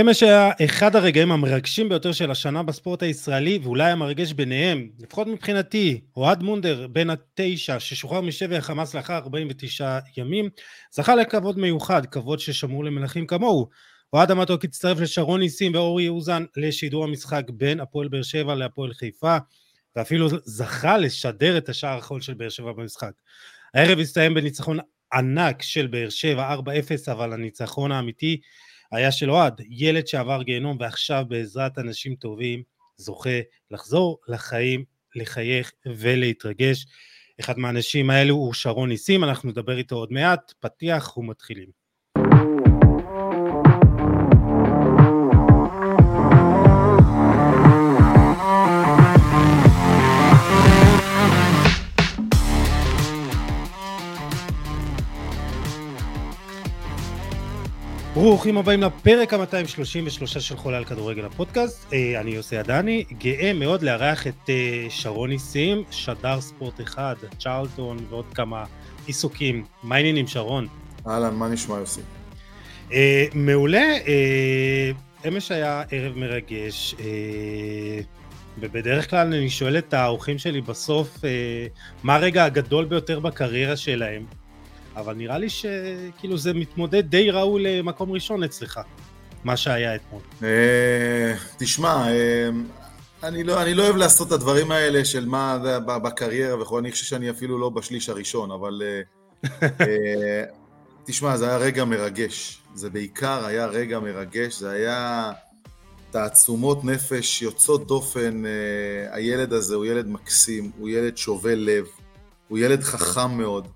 אמש היה אחד הרגעים המרגשים ביותר של השנה בספורט הישראלי, ואולי המרגש ביניהם, לפחות מבחינתי, אוהד מונדר, בן התשע, ששוחרר משבי החמאס לאחר 49 ימים, זכה לכבוד מיוחד, כבוד ששמור למלכים כמוהו. אוהד המתוק הצטרף לשרון ניסים ואורי אוזן לשידור המשחק בין הפועל באר שבע להפועל חיפה, ואפילו זכה לשדר את השער האחרון של באר שבע במשחק. הערב הסתיים בניצחון ענק של באר שבע 4-0, אבל הניצחון האמיתי היה של אוהד, ילד שעבר גיהנום ועכשיו בעזרת אנשים טובים זוכה לחזור לחיים, לחייך ולהתרגש. אחד מהאנשים האלו הוא שרון ניסים, אנחנו נדבר איתו עוד מעט, פתיח ומתחילים. ברוכים הבאים לפרק ה-233 של חולה על כדורגל הפודקאסט. אה, אני יוסי עדני, גאה מאוד לארח את אה, שרון ניסים, שדר ספורט אחד, צ'רלטון ועוד כמה עיסוקים. מה העניינים שרון? אהלן, מה נשמע יוסי? אה, מעולה, אמש היה ערב מרגש, ובדרך כלל אני שואל את האורחים שלי בסוף, מה הרגע הגדול ביותר בקריירה שלהם? אבל נראה לי שכאילו זה מתמודד די ראוי למקום ראשון אצלך, מה שהיה אתמול. אה, תשמע, אה, אני לא, אני לא אוהב לעשות את הדברים האלה של מה בקריירה וכו', אני חושב שאני אפילו לא בשליש הראשון, אבל אה, תשמע, זה היה רגע מרגש. זה בעיקר היה רגע מרגש, זה היה תעצומות נפש יוצאות דופן. הילד הזה הוא ילד מקסים, הוא ילד שובה לב, הוא ילד חכם מאוד.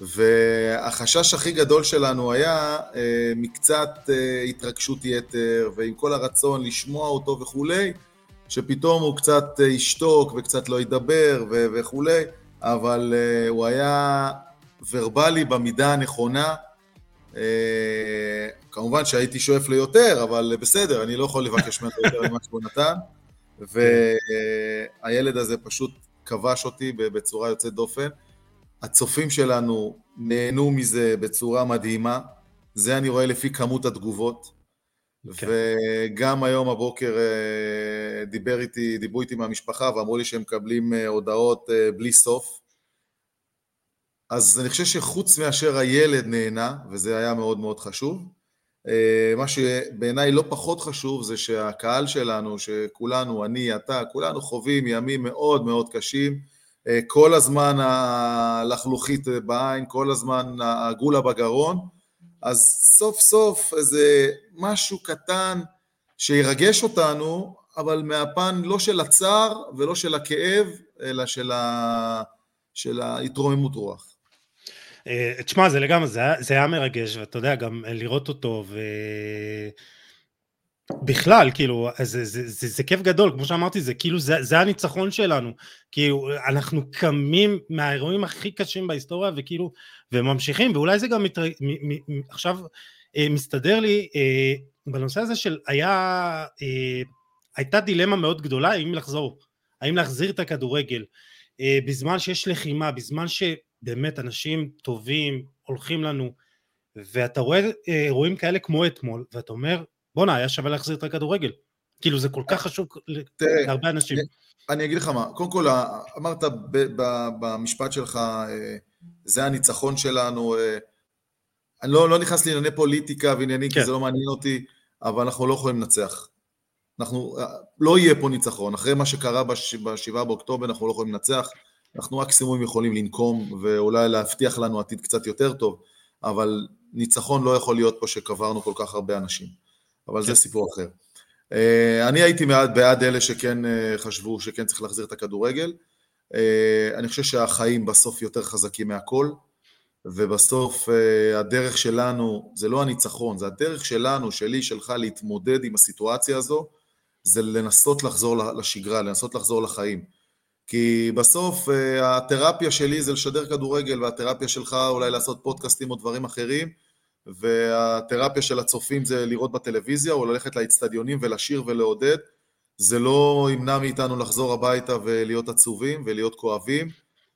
והחשש הכי גדול שלנו היה אה, מקצת אה, התרגשות יתר, ועם כל הרצון לשמוע אותו וכולי, שפתאום הוא קצת אה, ישתוק וקצת לא ידבר ו- וכולי, אבל הוא היה ורבלי במידה הנכונה. כמובן שהייתי שואף ליותר, אבל בסדר, אני לא יכול לבקש ממנו יותר ממה שהוא נתן. והילד הזה פשוט כבש אותי בצורה יוצאת דופן. הצופים שלנו נהנו מזה בצורה מדהימה, זה אני רואה לפי כמות התגובות. כן. וגם היום הבוקר אה, דיבר איתי, דיברו איתי מהמשפחה ואמרו לי שהם מקבלים אה, הודעות אה, בלי סוף. אז אני חושב שחוץ מאשר הילד נהנה, וזה היה מאוד מאוד חשוב, מה שבעיניי לא פחות חשוב זה שהקהל שלנו, שכולנו, אני, אתה, כולנו חווים ימים מאוד מאוד קשים, כל הזמן הלחלוכית בעין, כל הזמן הגולה בגרון, אז סוף סוף איזה משהו קטן שירגש אותנו, אבל מהפן לא של הצער ולא של הכאב, אלא של, ה... של ההתרוממות רוח. אה, תשמע, זה לגמרי, זה היה, זה היה מרגש, ואתה יודע, גם לראות אותו, ו... בכלל, כאילו, זה, זה, זה, זה כיף גדול, כמו שאמרתי, זה כאילו, זה, זה הניצחון שלנו. כאילו, אנחנו קמים מהאירועים הכי קשים בהיסטוריה, וכאילו, וממשיכים, ואולי זה גם מתר... מ, מ, מ, עכשיו אה, מסתדר לי, אה, בנושא הזה של היה, אה, הייתה דילמה מאוד גדולה, האם לחזור, האם להחזיר את הכדורגל, אה, בזמן שיש לחימה, בזמן שבאמת אנשים טובים הולכים לנו, ואתה רואה אה, אירועים כאלה כמו אתמול, ואתה אומר, בואנה, היה שווה להחזיר את הכדורגל. כאילו, זה כל כך חשוב להרבה אנשים. אני אגיד לך מה, קודם כל, אמרת במשפט שלך, אה, זה הניצחון שלנו, אה, אני לא, לא נכנס לענייני פוליטיקה ועניינים, כן. כי זה לא מעניין אותי, אבל אנחנו לא יכולים לנצח. אנחנו, אה, לא יהיה פה ניצחון, אחרי מה שקרה ב-7 באוקטובר אנחנו לא יכולים לנצח, אנחנו מקסימום יכולים לנקום ואולי להבטיח לנו עתיד קצת יותר טוב, אבל ניצחון לא יכול להיות פה שקברנו כל כך הרבה אנשים. אבל זה כן. סיפור אחר. אה, אני הייתי בעד, בעד אלה שכן אה, חשבו שכן צריך להחזיר את הכדורגל. אה, אני חושב שהחיים בסוף יותר חזקים מהכל, ובסוף הדרך שלנו, זה לא הניצחון, זה הדרך שלנו, שלי, שלך, להתמודד עם הסיטואציה הזו, זה לנסות לחזור לשגרה, לנסות לחזור לחיים. כי בסוף התרפיה שלי זה לשדר כדורגל, והתרפיה שלך אולי לעשות פודקאסטים או דברים אחרים, והתרפיה של הצופים זה לראות בטלוויזיה או ללכת לאצטדיונים ולשיר ולעודד. זה לא ימנע מאיתנו לחזור הביתה ולהיות עצובים ולהיות כואבים,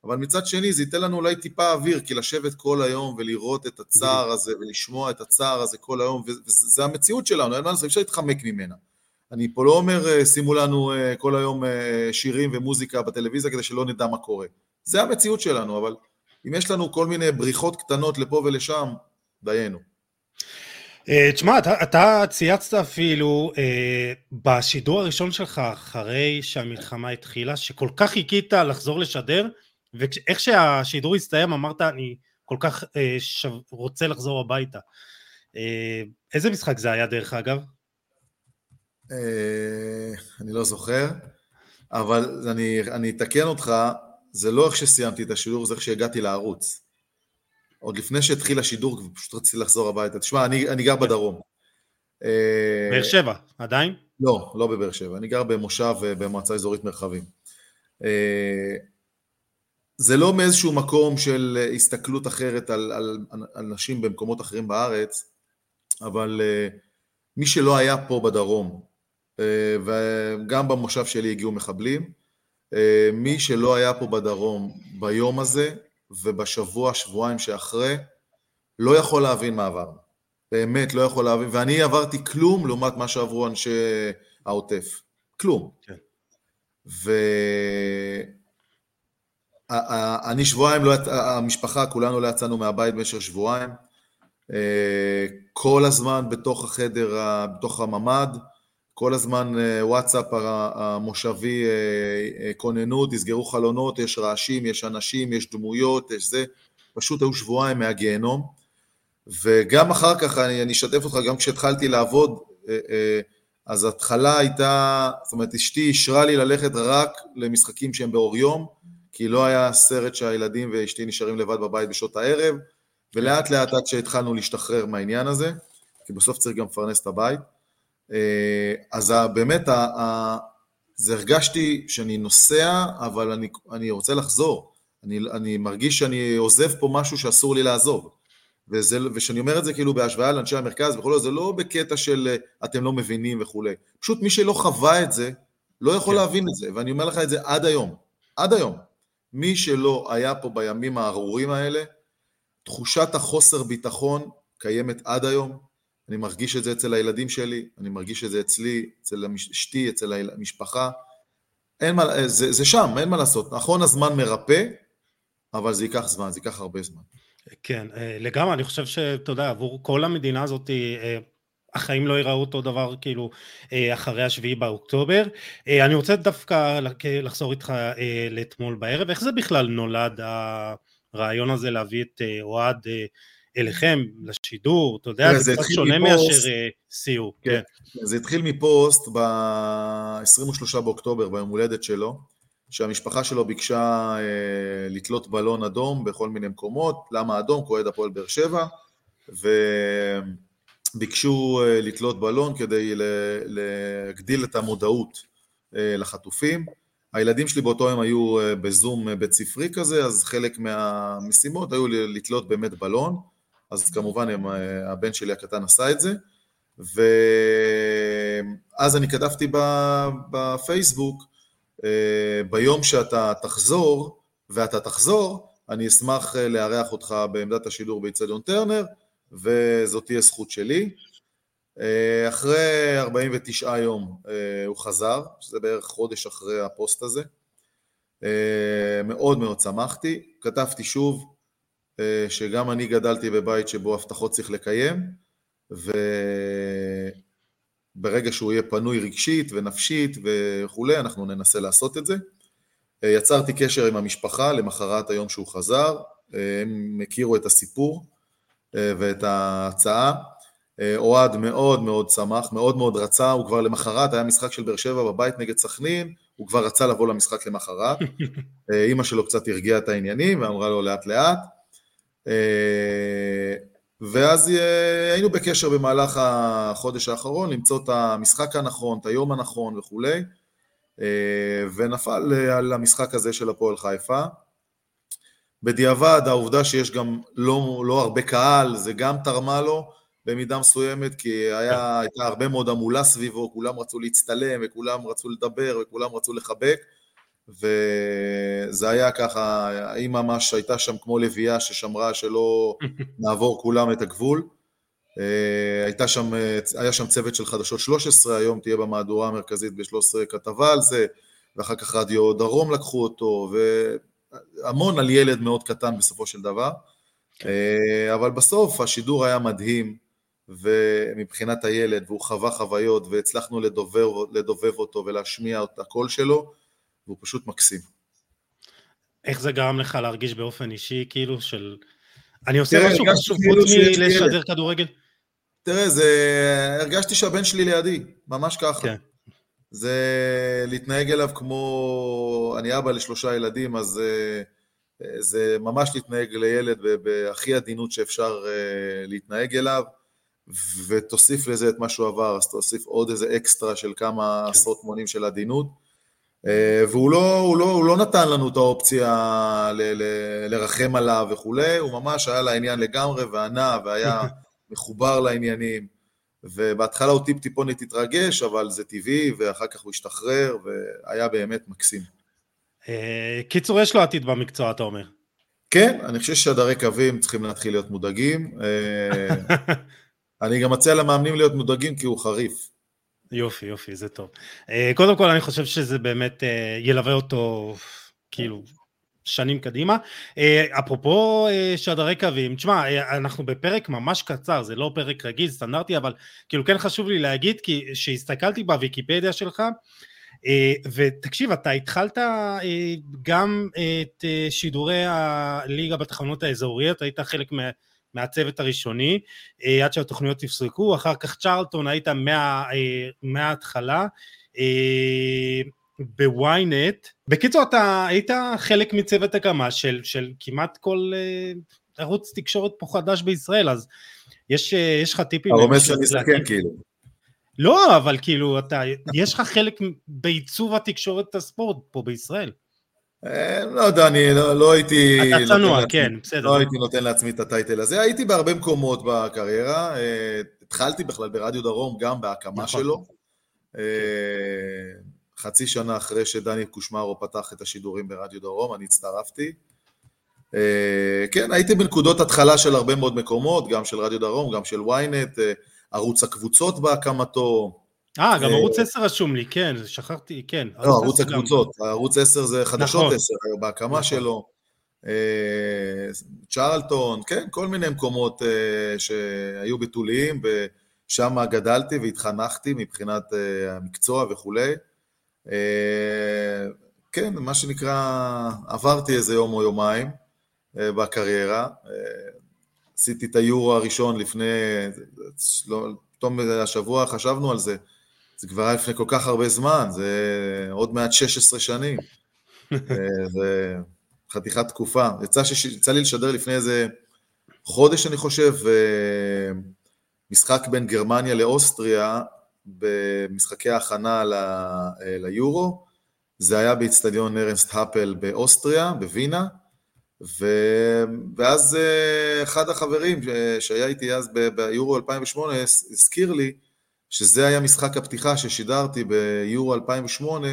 אבל מצד שני זה ייתן לנו אולי טיפה אוויר, כי לשבת כל היום ולראות את הצער הזה ולשמוע את הצער הזה כל היום, וזה המציאות שלנו, אין מה לעשות, אפשר להתחמק ממנה. אני פה לא אומר אה, שימו לנו אה, כל היום אה, שירים ומוזיקה בטלוויזיה כדי שלא נדע מה קורה. זה המציאות שלנו, אבל אם יש לנו כל מיני בריחות קטנות לפה ולשם, דיינו. תשמע, אתה, אתה צייצת אפילו אה, בשידור הראשון שלך, אחרי שהמלחמה התחילה, שכל כך חיכית לחזור לשדר, ואיך שהשידור הסתיים אמרת, אני כל כך אה, שו, רוצה לחזור הביתה. אה, איזה משחק זה היה דרך אגב? אה, אני לא זוכר, אבל אני, אני אתקן אותך, זה לא איך שסיימתי את השידור, זה איך שהגעתי לערוץ. עוד לפני שהתחיל השידור, פשוט רציתי לחזור הביתה. תשמע, אני, אני גר בדרום. אה, באר שבע, עדיין? לא, לא בבאר שבע. אני גר במושב אה, במועצה אזורית מרחבים. זה לא מאיזשהו מקום של הסתכלות אחרת על, על, על נשים במקומות אחרים בארץ, אבל מי שלא היה פה בדרום אה, וגם במושב שלי הגיעו מחבלים. אה, מי שלא היה פה בדרום ביום הזה ובשבוע, שבועיים שאחרי, לא יכול להבין מה עברנו. באמת לא יכול להבין, ואני עברתי כלום לעומת מה שעברו אנשי העוטף. כלום. כן. ואני שבועיים, לא, המשפחה, כולנו לא יצאנו מהבית במשך שבועיים. אה, כל הזמן בתוך החדר, בתוך הממ"ד, כל הזמן אה, וואטסאפ המושבי אה, אה, כוננות, תסגרו חלונות, יש רעשים, יש אנשים, יש דמויות, יש זה, פשוט היו שבועיים מהגיהנום. וגם אחר כך, אני, אני אשתף אותך, גם כשהתחלתי לעבוד, אז התחלה הייתה, זאת אומרת, אשתי אישרה לי ללכת רק למשחקים שהם באור יום, כי לא היה סרט שהילדים ואשתי נשארים לבד בבית בשעות הערב, ולאט לאט עד שהתחלנו להשתחרר מהעניין הזה, כי בסוף צריך גם לפרנס את הבית. אה, אז באמת, זה הרגשתי שאני נוסע, אבל אני, אני רוצה לחזור. אני, אני מרגיש שאני עוזב פה משהו שאסור לי לעזוב. וזה, ושאני אומר את זה כאילו בהשוואה לאנשי המרכז וכולי, זה לא בקטע של אה, אתם לא מבינים וכולי. פשוט מי שלא חווה את זה, לא יכול כן. להבין את זה, ואני אומר לך את זה עד היום. עד היום. מי שלא היה פה בימים הארורים האלה, תחושת החוסר ביטחון קיימת עד היום, אני מרגיש את זה אצל הילדים שלי, אני מרגיש את זה אצלי, אצל אשתי, אצל המשפחה. אין מה, זה, זה שם, אין מה לעשות. נכון, הזמן מרפא, אבל זה ייקח זמן, זה ייקח הרבה זמן. כן, אה, לגמרי, אני חושב שאתה יודע, עבור כל המדינה הזאת, אה, החיים לא ייראו אותו דבר כאילו אה, אחרי השביעי באוקטובר. אני רוצה דווקא לחזור איתך לאתמול בערב, איך זה בכלל נולד הרעיון הזה להביא את אוהד אליכם, לשידור, אתה יודע, זה קצת שונה מאשר אה, סיור. כן. כן. זה התחיל מפוסט ב-23 באוקטובר, ביום הולדת שלו, שהמשפחה שלו ביקשה אה, לתלות בלון אדום בכל מיני מקומות, למה אדום? כועד הפועל באר שבע, וביקשו אה, לתלות בלון כדי להגדיל את המודעות לחטופים. הילדים שלי באותו יום היו בזום בית ספרי כזה, אז חלק מהמשימות היו לתלות באמת בלון. אז כמובן הם, אה, הבן שלי הקטן עשה את זה, ואז אני כתבתי בפייסבוק, אה, ביום שאתה תחזור, ואתה תחזור, אני אשמח אה, לארח אותך בעמדת השידור באיצטדיון טרנר, וזאת תהיה זכות שלי. אחרי 49 יום הוא חזר, שזה בערך חודש אחרי הפוסט הזה. מאוד מאוד שמחתי, כתבתי שוב, שגם אני גדלתי בבית שבו הבטחות צריך לקיים, וברגע שהוא יהיה פנוי רגשית ונפשית וכולי, אנחנו ננסה לעשות את זה. אה, יצרתי קשר עם המשפחה למחרת היום שהוא חזר, אה, הם הכירו את הסיפור ואת ההצעה. אוהד מאוד מאוד שמח, מאוד מאוד רצה, הוא כבר למחרת, היה משחק של באר שבע בבית נגד סכנין, הוא כבר רצה לבוא למשחק למחרת. אימא שלו קצת הרגיעה את העניינים ואמרה לו לאט לאט. אה, ואז אה, היינו בקשר במהלך החודש האחרון למצוא את המשחק הנכון, את היום הנכון וכולי, אה, ונפל על המשחק הזה של הפועל חיפה. בדיעבד העובדה שיש גם לא, לא הרבה קהל, זה גם תרמה לו במידה מסוימת, כי היה, הייתה הרבה מאוד המולה סביבו, כולם רצו להצטלם וכולם רצו לדבר וכולם רצו לחבק, וזה היה ככה, היא ממש הייתה שם כמו לביאה ששמרה שלא נעבור כולם את הגבול. אה, הייתה שם, היה שם צוות של חדשות 13, היום תהיה במהדורה המרכזית ב-13 כתבה על זה, ואחר כך רדיו דרום לקחו אותו, והמון על ילד מאוד קטן בסופו של דבר. כן. אה, אבל בסוף השידור היה מדהים, ומבחינת הילד, והוא חווה חוויות, והצלחנו לדובב, לדובב אותו ולהשמיע את הקול שלו, והוא פשוט מקסים. איך זה גרם לך להרגיש באופן אישי, כאילו של... אני עושה משהו חשוב חוץ כאילו מלשדר כדורגל? תראה, זה... הרגשתי שהבן שלי לידי, ממש ככה. כן. זה להתנהג אליו כמו... אני אבא לשלושה ילדים, אז אה, זה ממש להתנהג לילד בהכי עדינות שאפשר אה, להתנהג אליו, ותוסיף לזה את מה שהוא עבר, אז תוסיף עוד איזה אקסטרה של כמה כן. עשרות מונים של עדינות. אה, והוא לא, הוא לא, הוא לא נתן לנו את האופציה ל, ל, לרחם עליו וכולי, הוא ממש היה לעניין לגמרי וענה והיה מחובר לעניינים. ובהתחלה הוא טיפ טיפונת התרגש, אבל זה טבעי, ואחר כך הוא השתחרר, והיה באמת מקסים. אה, קיצור, יש לו עתיד במקצוע, אתה אומר. כן, אני חושב ששדרי קווים צריכים להתחיל להיות מודאגים. אה, אני גם מציע למאמנים להיות מודאגים כי הוא חריף. יופי, יופי, זה טוב. אה, קודם כל, אני חושב שזה באמת ילווה אותו, כאילו, שנים קדימה. אפרופו שדרי קווים, תשמע, אנחנו בפרק ממש קצר, זה לא פרק רגיל, סטנדרטי, אבל כאילו כן חשוב לי להגיד, כי כשהסתכלתי בוויקיפדיה שלך, אה, ותקשיב, אתה התחלת אה, גם את אה, שידורי הליגה בתחנות האזוריות, היית חלק מהצוות הראשוני, עד שהתוכניות נפסקו, אחר כך צ'רלטון היית מה, מההתחלה, בוויינט. בקיצור, אתה היית חלק מצוות הקמה של, של כמעט כל ערוץ תקשורת פה חדש בישראל, אז יש, יש לך טיפים? הרומז שאני אסתכל כאילו. לא, אבל כאילו, אתה, יש לך חלק בעיצוב התקשורת הספורט פה בישראל. אה, לא יודע, אני לא, לא הייתי... אתה צנוע, כן, בסדר. לא הייתי נותן לעצמי את הטייטל הזה. הייתי בהרבה מקומות בקריירה. אה, התחלתי בכלל ברדיו דרום, גם בהקמה נכון. שלו. אה, חצי שנה אחרי שדני קושמרו פתח את השידורים ברדיו דרום, אני הצטרפתי. כן, הייתי בנקודות התחלה של הרבה מאוד מקומות, גם של רדיו דרום, גם של ynet. ערוץ הקבוצות בהקמתו. אה, גם אה, ערוץ 10 רשום לי, כן, שכחתי, כן. לא, ערוץ הקבוצות. ערוץ 10 זה חדשות נכון. 10, בהקמה נכון. שלו. אה, צ'רלטון, כן, כל מיני מקומות אה, שהיו בתוליים, ושם גדלתי והתחנכתי מבחינת המקצוע וכולי. כן, מה שנקרא, עברתי איזה יום או יומיים בקריירה. עשיתי את היורו הראשון לפני, לא, פתאום השבוע חשבנו על זה, זה כבר היה לפני כל כך הרבה זמן, זה עוד מעט 16 שנים. אה, זה חתיכת תקופה. יצא, שש... יצא לי לשדר לפני איזה חודש, אני חושב, אה, משחק בין גרמניה לאוסטריה, במשחקי ההכנה ל... אה, ליורו. זה היה באיצטדיון ארנסט האפל באוסטריה, בווינה. ו... ואז אחד החברים שהיה איתי אז ביורו 2008 הזכיר לי שזה היה משחק הפתיחה ששידרתי ביורו 2008,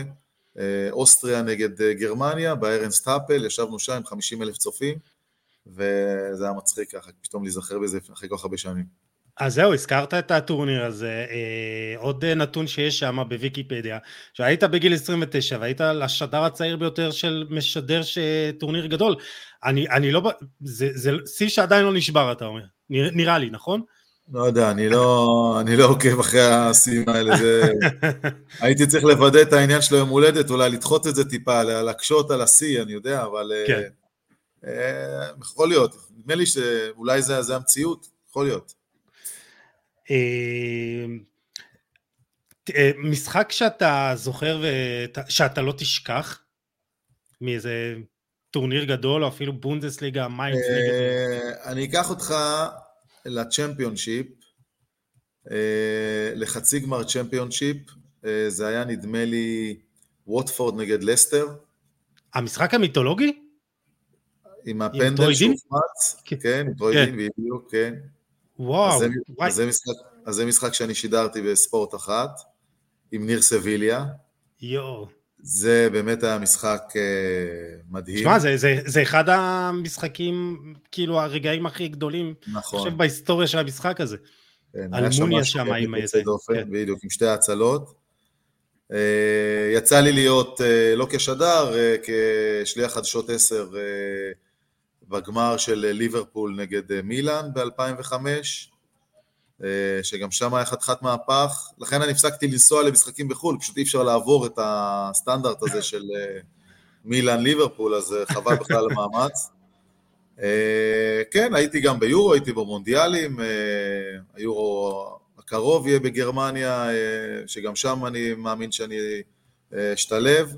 אה, אוסטריה נגד אה, גרמניה, בארנסט האפל, ישבנו שם עם 50 אלף צופים, וזה היה מצחיק ככה, פתאום להיזכר בזה אחרי כל כך הרבה שנים. אז זהו, הזכרת את הטורניר הזה, אה, עוד נתון שיש שם בוויקיפדיה, שהיית בגיל 29 והיית השדר הצעיר ביותר של משדר טורניר גדול. אני, אני לא, זה שיא שעדיין לא נשבר, אתה אומר, נראה לי, נכון? לא יודע, אני לא, אני לא עוקב אחרי השיאים האלה, זה... הייתי צריך לוודא את העניין של היום הולדת, אולי לדחות את זה טיפה, להקשות על השיא, אני יודע, אבל... אה, כן. אה, יכול להיות, נדמה לי שאולי זה, זה המציאות, יכול להיות. אמ, אה, משחק שאתה זוכר ושאתה לא תשכח מאיזה טורניר גדול או אפילו בונדסליגה, מיינדס. אה, אני אקח אותך לצ'מפיונשיפ, אה, לחצי גמר צ'מפיונשיפ, זה היה נדמה לי ווטפורד נגד לסטר. המשחק המיתולוגי? עם הפנדל שהוחמץ, כן, עם טרוידין, כן. בדיוק, כן. וואו. אז, זה משחק, אז זה משחק שאני שידרתי בספורט אחת, עם ניר סביליה. יואו. זה באמת היה משחק אה, מדהים. תשמע, זה, זה, זה אחד המשחקים, כאילו הרגעים הכי גדולים, נכון. אני חושב, בהיסטוריה של המשחק הזה. כן, אלמוניה שם עם איזה... כן. בדיוק, עם שתי ההצלות. אה, יצא לי להיות אה, לא כשדר, כשליח חדשות 10 בגמר של ליברפול נגד מילאן ב-2005. אה, שגם שם היה חתיכת מהפך, לכן אני הפסקתי לנסוע למשחקים בחו"ל, פשוט אי אפשר לעבור את הסטנדרט הזה של אה, מילאן ליברפול, אז אה, חבל בכלל המאמץ. כן, הייתי גם ביורו, הייתי במונדיאלים, היורו הקרוב יהיה בגרמניה, שגם שם אני מאמין שאני אשתלב.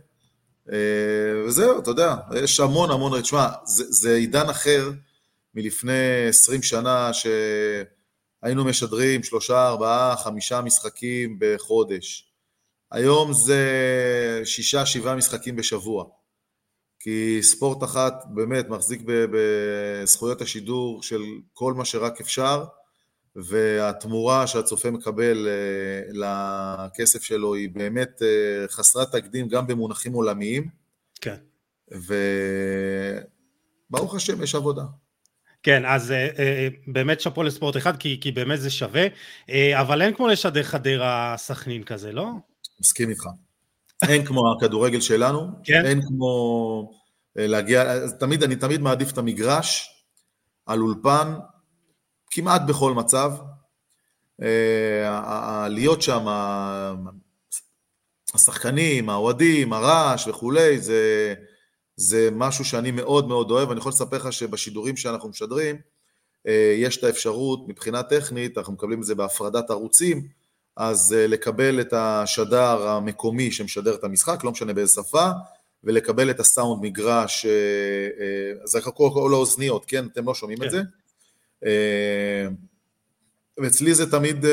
וזהו, אתה יודע, יש המון המון, תשמע, זה, זה עידן אחר מלפני 20 שנה, ש... היינו משדרים שלושה, ארבעה, חמישה משחקים בחודש. היום זה שישה, שבעה משחקים בשבוע. כי ספורט אחת באמת מחזיק בזכויות השידור של כל מה שרק אפשר, והתמורה שהצופה מקבל אה, לכסף שלו היא באמת אה, חסרת תקדים גם במונחים עולמיים. כן. וברוך השם יש עבודה. כן, אז אה, אה, באמת שאפו לספורט אחד, כי, כי באמת זה שווה, אה, אבל אין כמו לשדר חדרה סכנין כזה, לא? מסכים איתך. אין כמו הכדורגל שלנו, כן? אין כמו להגיע, תמיד, אני תמיד מעדיף את המגרש על אולפן, כמעט בכל מצב. להיות שם, השחקנים, האוהדים, הרעש וכולי, זה... זה משהו שאני מאוד מאוד אוהב, אני יכול לספר לך שבשידורים שאנחנו משדרים, אה, יש את האפשרות מבחינה טכנית, אנחנו מקבלים את זה בהפרדת ערוצים, אז אה, לקבל את השדר המקומי שמשדר את המשחק, לא משנה באיזה שפה, ולקבל את הסאונד מגרש, אה, זה כל האוזניות, כן? אתם לא שומעים כן. את זה? ואצלי זה תמיד,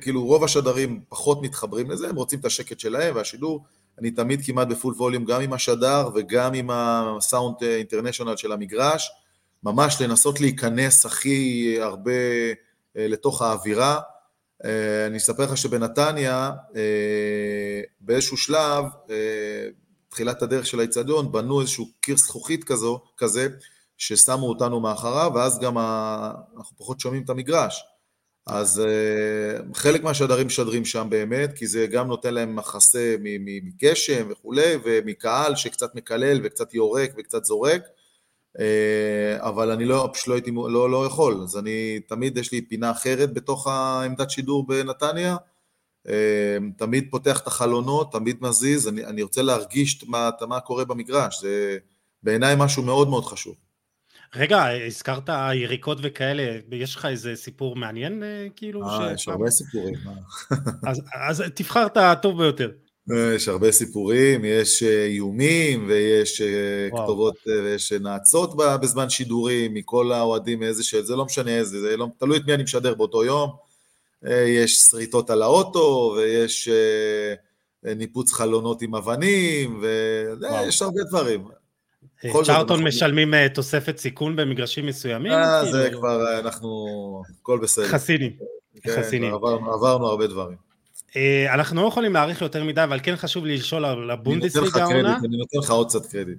כאילו רוב השדרים פחות מתחברים לזה, הם רוצים את השקט שלהם והשידור אני תמיד כמעט בפול ווליום, גם עם השדר וגם עם הסאונד אינטרנשיונל של המגרש, ממש לנסות להיכנס הכי הרבה אה, לתוך האווירה. אה, אני אספר לך שבנתניה, אה, באיזשהו שלב, תחילת הדרך של האיצטדיון, בנו איזשהו קיר זכוכית כזה, ששמו אותנו מאחריו, ואז גם אנחנו פחות שומעים את המגרש. אז uh, חלק מהשדרים משדרים שם באמת, כי זה גם נותן להם מחסה מגשם וכולי, ומקהל שקצת מקלל וקצת יורק וקצת זורק, uh, אבל אני לא, פשוט לא הייתי, לא, לא יכול, אז אני, תמיד יש לי פינה אחרת בתוך העמדת שידור בנתניה, uh, תמיד פותח את החלונות, תמיד מזיז, אני, אני רוצה להרגיש מה, מה קורה במגרש, זה בעיניי משהו מאוד מאוד חשוב. רגע, הזכרת יריקות וכאלה, יש לך איזה סיפור מעניין אה, כאילו? אה, יש הרבה סיפורים. אז, אז תבחר את הטוב ביותר. אה, יש הרבה סיפורים, יש אה, איומים ויש וואו. כתובות ויש נאצות בזמן שידורים מכל האוהדים איזה ש... זה לא משנה איזה, זה לא, תלוי את מי אני משדר באותו יום. יש שריטות על האוטו ויש ניפוץ חלונות עם אבנים ויש הרבה דברים. צ'ארטון משלמים אה, תוספת סיכון במגרשים מסוימים? אה, זה כאילו? כבר, אה, אנחנו, הכל בסדר. חסינים. כן, חסינים. עברנו הרבה דברים. אה, אנחנו לא יכולים להעריך יותר מדי, אבל כן חשוב לי לשאול על הבונדסליגה העונה. אני נותן לך עוד קצת קרדיט.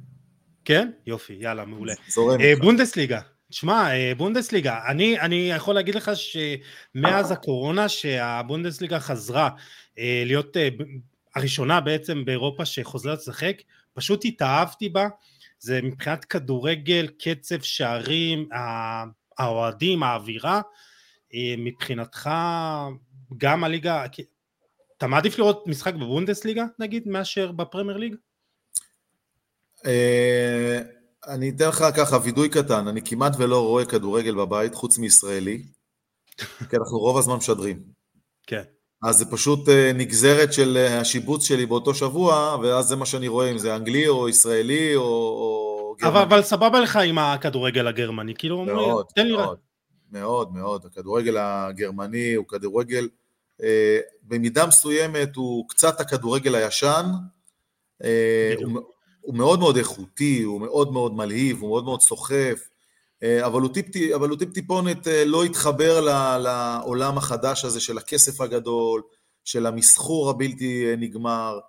כן? יופי, יאללה, מעולה. בונדסליגה, תשמע, בונדסליגה, אני, אני יכול להגיד לך שמאז הקורונה שהבונדסליגה חזרה להיות הראשונה בעצם באירופה שחוזרת לשחק, פשוט התאהבתי בה, זה מבחינת כדורגל, קצב, שערים, האוהדים, האווירה, אה, מבחינתך גם הליגה, אתה מעדיף לראות משחק בבונדסליגה נגיד מאשר בפרמייר ליג? אה, אני אתן לך ככה וידוי קטן, אני כמעט ולא רואה כדורגל בבית חוץ מישראלי, כי אנחנו רוב הזמן משדרים. כן. אז זה פשוט אה, נגזרת של אה, השיבוץ שלי באותו שבוע, ואז זה מה שאני רואה, אם זה אנגלי או ישראלי או, או גרמני. אבל, אבל סבבה לך עם הכדורגל הגרמני, כאילו, מאוד, תן לי מאוד, מאוד, מאוד. הכדורגל הגרמני הוא כדורגל, אה, במידה מסוימת הוא קצת הכדורגל הישן, אה, הוא, הוא מאוד מאוד איכותי, הוא מאוד מאוד מלהיב, הוא מאוד מאוד סוחף, אבל הוא, טיפ, אבל הוא טיפ טיפונת אה, לא התחבר לעולם החדש הזה של הכסף הגדול, של המסחור הבלתי אה, נגמר.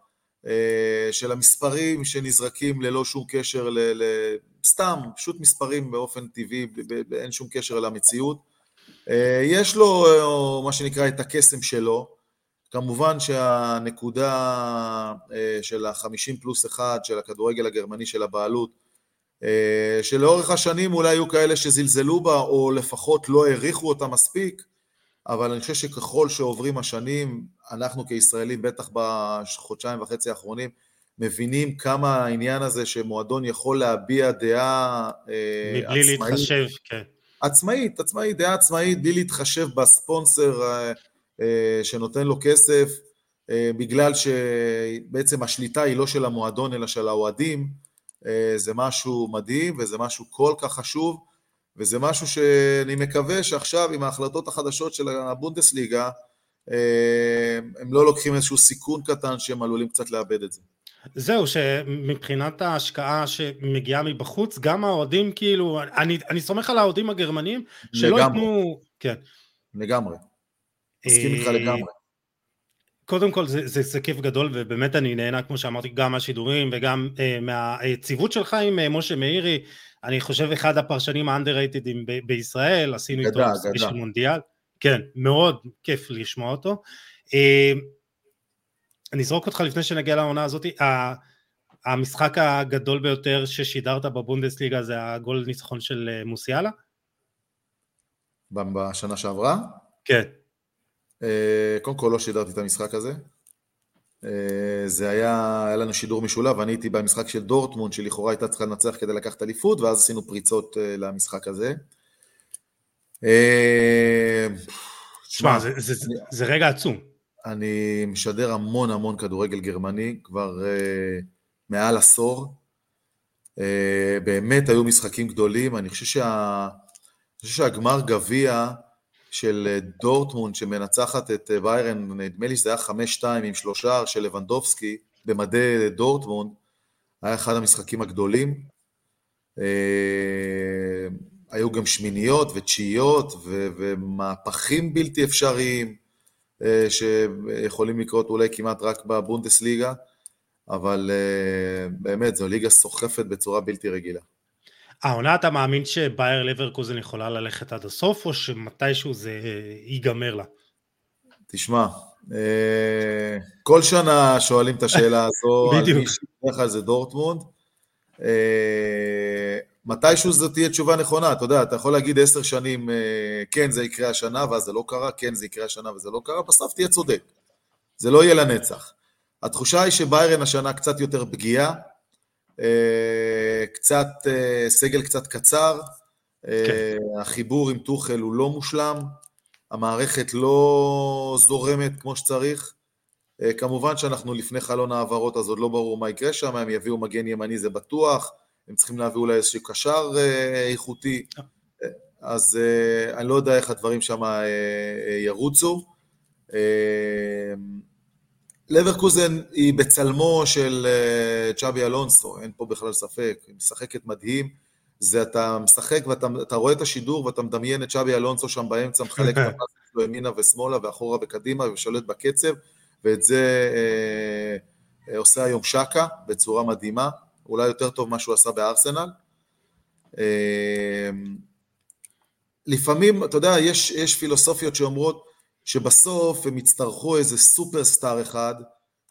של המספרים שנזרקים ללא שום קשר, ל, ל, סתם, פשוט מספרים באופן טבעי, אין שום קשר למציאות. יש לו מה שנקרא את הקסם שלו, כמובן שהנקודה של החמישים פלוס אחד של הכדורגל הגרמני של הבעלות, שלאורך השנים אולי היו כאלה שזלזלו בה או לפחות לא העריכו אותה מספיק, אבל אני חושב שככל שעוברים השנים, אנחנו כישראלים, בטח בחודשיים וחצי האחרונים, מבינים כמה העניין הזה שמועדון יכול להביע דעה אה, מבלי עצמאית. מבלי להתחשב, כן. עצמאית, עצמאית, דעה עצמאית, בלי להתחשב בספונסר אה, אה, שנותן לו כסף, בגלל שבעצם השליטה היא לא של המועדון אלא של האוהדים, זה משהו מדהים וזה משהו כל כך חשוב. וזה משהו שאני מקווה שעכשיו עם ההחלטות החדשות של הבונדסליגה, אה, הם לא לוקחים איזשהו סיכון קטן שהם עלולים קצת לאבד את זה. זהו, שמבחינת ההשקעה שמגיעה מבחוץ, גם האוהדים כאילו, אני, אני סומך על האוהדים הגרמנים, שלא לגמרי. ייתנו... כן. לגמרי. מסכים איתך אה, לגמרי. קודם כל זה, זה, זה כיף גדול ובאמת אני נהנה כמו שאמרתי גם מהשידורים וגם אה, מהציוות שלך עם אה, משה מאירי אני חושב אחד הפרשנים האנדררייטדים ב- בישראל, עשינו איתו ספיישל מונדיאל, כן, מאוד כיף לשמוע אותו. אה, אני אזרוק אותך לפני שנגיע לעונה הזאת, המשחק הגדול ביותר ששידרת בבונדסליגה זה הגול ניצחון של אה, מוסיאלה? בשנה שעברה? כן. אה, קודם כל לא שידרתי את המשחק הזה. אה, זה היה, היה לנו שידור משולב, אני הייתי במשחק של דורטמונד, שלכאורה הייתה צריכה לנצח כדי לקחת אליפות, ואז עשינו פריצות אה, למשחק הזה. שמע, אה, זה, זה, זה, זה רגע עצום. אני משדר המון המון כדורגל גרמני, כבר uh, מעל עשור. Uh, באמת היו משחקים גדולים, אני חושב, שה, אני חושב שהגמר גביע של אה, דורטמונד שמנצחת את אה, ביירן, נדמה לי שזה היה חמש שתיים עם שלושה של לבנדובסקי במדי דורטמונד, היה אחד המשחקים הגדולים. אה, היו גם שמיניות ותשיעיות ומהפכים בלתי אפשריים שיכולים לקרות אולי כמעט רק בבונדסליגה, אבל באמת זו ליגה סוחפת בצורה בלתי רגילה. העונה אתה מאמין שבייר לברקוזן יכולה ללכת עד הסוף, או שמתישהו זה ייגמר לה? תשמע, אה, כל שנה שואלים את השאלה הזו, בדיוק. על מי שבדרך כלל זה דורטמונד. אה, מתישהו זו תהיה תשובה נכונה, אתה יודע, אתה יכול להגיד עשר שנים, אה, כן, זה יקרה השנה, ואז זה לא קרה, כן, זה יקרה השנה וזה לא קרה, בסוף תהיה צודק. זה לא יהיה לנצח. התחושה היא שביירן השנה קצת יותר פגיעה, אה, קצת, אה, סגל קצת קצר, אה, כן. החיבור עם טוחל הוא לא מושלם, המערכת לא זורמת כמו שצריך. כמובן שאנחנו לפני חלון העברות, אז עוד לא ברור מה יקרה שם, הם יביאו מגן ימני זה בטוח, הם צריכים להביא אולי איזשהו קשר איכותי, אז אני לא יודע איך הדברים שם ירוצו. לברקוזן היא בצלמו של אה, צ'אבי אלונסו, אין פה בכלל ספק, היא משחקת מדהים, זה אתה משחק ואתה רואה את השידור ואתה מדמיין את צ'אבי אלונסו שם באמצע, מחלק את הפס שלו ימינה ושמאלה ואחורה וקדימה ושולט בקצב, ואת זה אה, אה, עושה היום שקה בצורה מדהימה, אולי יותר טוב ממה שהוא עשה בארסנל. אה, לפעמים, אתה יודע, יש, יש פילוסופיות שאומרות, שבסוף הם יצטרכו איזה סופרסטאר אחד,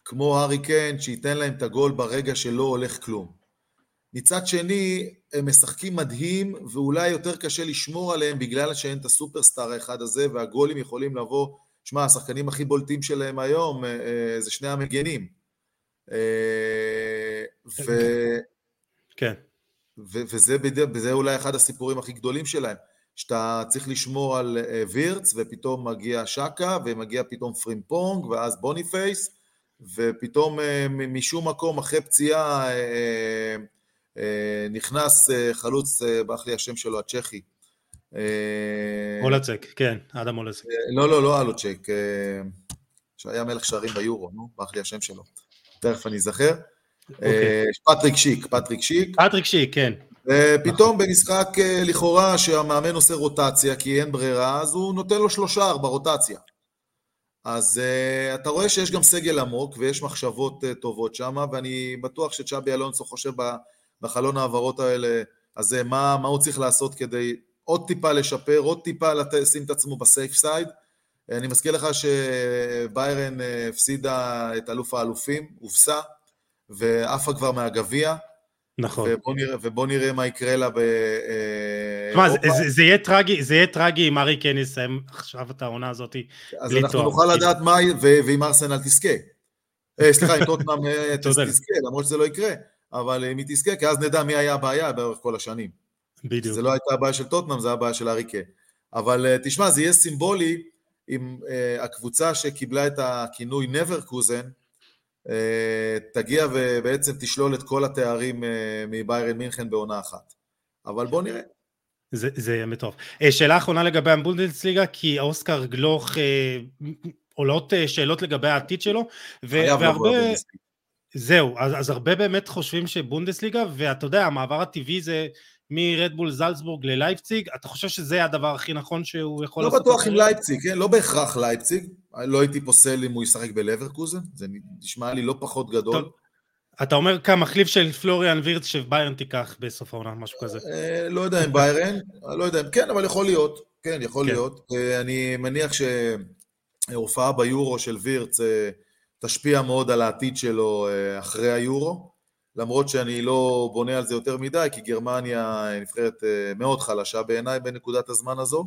כמו הארי קיין, שייתן להם את הגול ברגע שלא הולך כלום. מצד שני, הם משחקים מדהים, ואולי יותר קשה לשמור עליהם בגלל שאין את הסופרסטאר האחד הזה, והגולים יכולים לבוא, שמע, השחקנים הכי בולטים שלהם היום אה, אה, זה שני המגנים. אה, ו... כן. וזה, וזה אולי אחד הסיפורים הכי גדולים שלהם. שאתה צריך לשמור על אה, וירץ, ופתאום מגיע שקה, ומגיע פתאום פרימפונג, ואז בוניפאס, ופתאום אה, משום מקום אחרי פציעה אה, נכנס חלוץ, ברח לי השם שלו, הצ'כי. הלוז'ק, כן, אדם הלוז'ק. לא, לא, לא הלוז'ק, שהיה מלך שערים ביורו, נו, ברח לי השם שלו. תכף אני אזכר. אוקיי. פטריק שיק, פטריק שיק. פטריק שיק, כן. ופתאום במשחק אה, לכאורה שהמאמן עושה רוטציה כי אין ברירה, אז הוא נותן לו שלושה ברוטציה. אז uh, אתה רואה שיש גם סגל עמוק ויש מחשבות uh, טובות שם, ואני בטוח שצ'אבי אלונסו חושב בחלון ההעברות האלה, uh, מה, מה הוא צריך לעשות כדי עוד טיפה לשפר, עוד טיפה לשים את עצמו ב safe side. אני מזכיר לך שביירן הפסידה את אלוף האלופים, הובסה, ועפה כבר מהגביע. נכון. ובוא נראה, ובוא נראה מה יקרה לה ב... תשמע, זה, זה, זה יהיה טרגי, זה יהיה טרגי אם ארי כן יסיים עכשיו את העונה הזאת בלי תואר. אז אנחנו נוכל לדעת מה, ואם ארסנל תזכה. סליחה, אם טוטנאם תזכה, למרות שזה לא יקרה, אבל אם היא תזכה, כי אז נדע מי היה הבעיה באורך כל השנים. בדיוק. זה לא הייתה הבעיה של טוטנאם, זה היה הבעיה של אריקה. אבל תשמע, זה יהיה סימבולי אם הקבוצה שקיבלה את הכינוי נברקוזן, אה, תגיע ובעצם תשלול את כל התארים אה, מביירן מינכן בעונה אחת. אבל בוא נראה. זה, זה יהיה מטורף. אה, שאלה אחרונה לגבי הבונדסליגה, כי אוסקר גלוך עולות שאלות לגבי העתיד שלו, והרבה... זהו, אז, אז הרבה באמת חושבים שבונדסליגה, ואתה יודע, המעבר הטבעי זה מרדבול זלצבורג ללייפציג, אתה חושב שזה הדבר הכי נכון שהוא יכול לא לעשות? לא בטוח עם לייפציג, כן? לא בהכרח לייפציג, לא הייתי פוסל אם הוא ישחק בלברקוזן, זה נשמע לי לא פחות גדול. טוב. אתה אומר כמחליף של פלוריאן וירץ שביירן תיקח בסוף העונה, משהו כזה. אה, לא יודע אם ביירן, לא יודע אם כן, אבל יכול להיות, כן, יכול כן. להיות. אה, אני מניח שהופעה ביורו של וירץ אה, תשפיע מאוד על העתיד שלו אחרי היורו. למרות שאני לא בונה על זה יותר מדי, כי גרמניה נבחרת אה, מאוד חלשה בעיניי בנקודת הזמן הזו.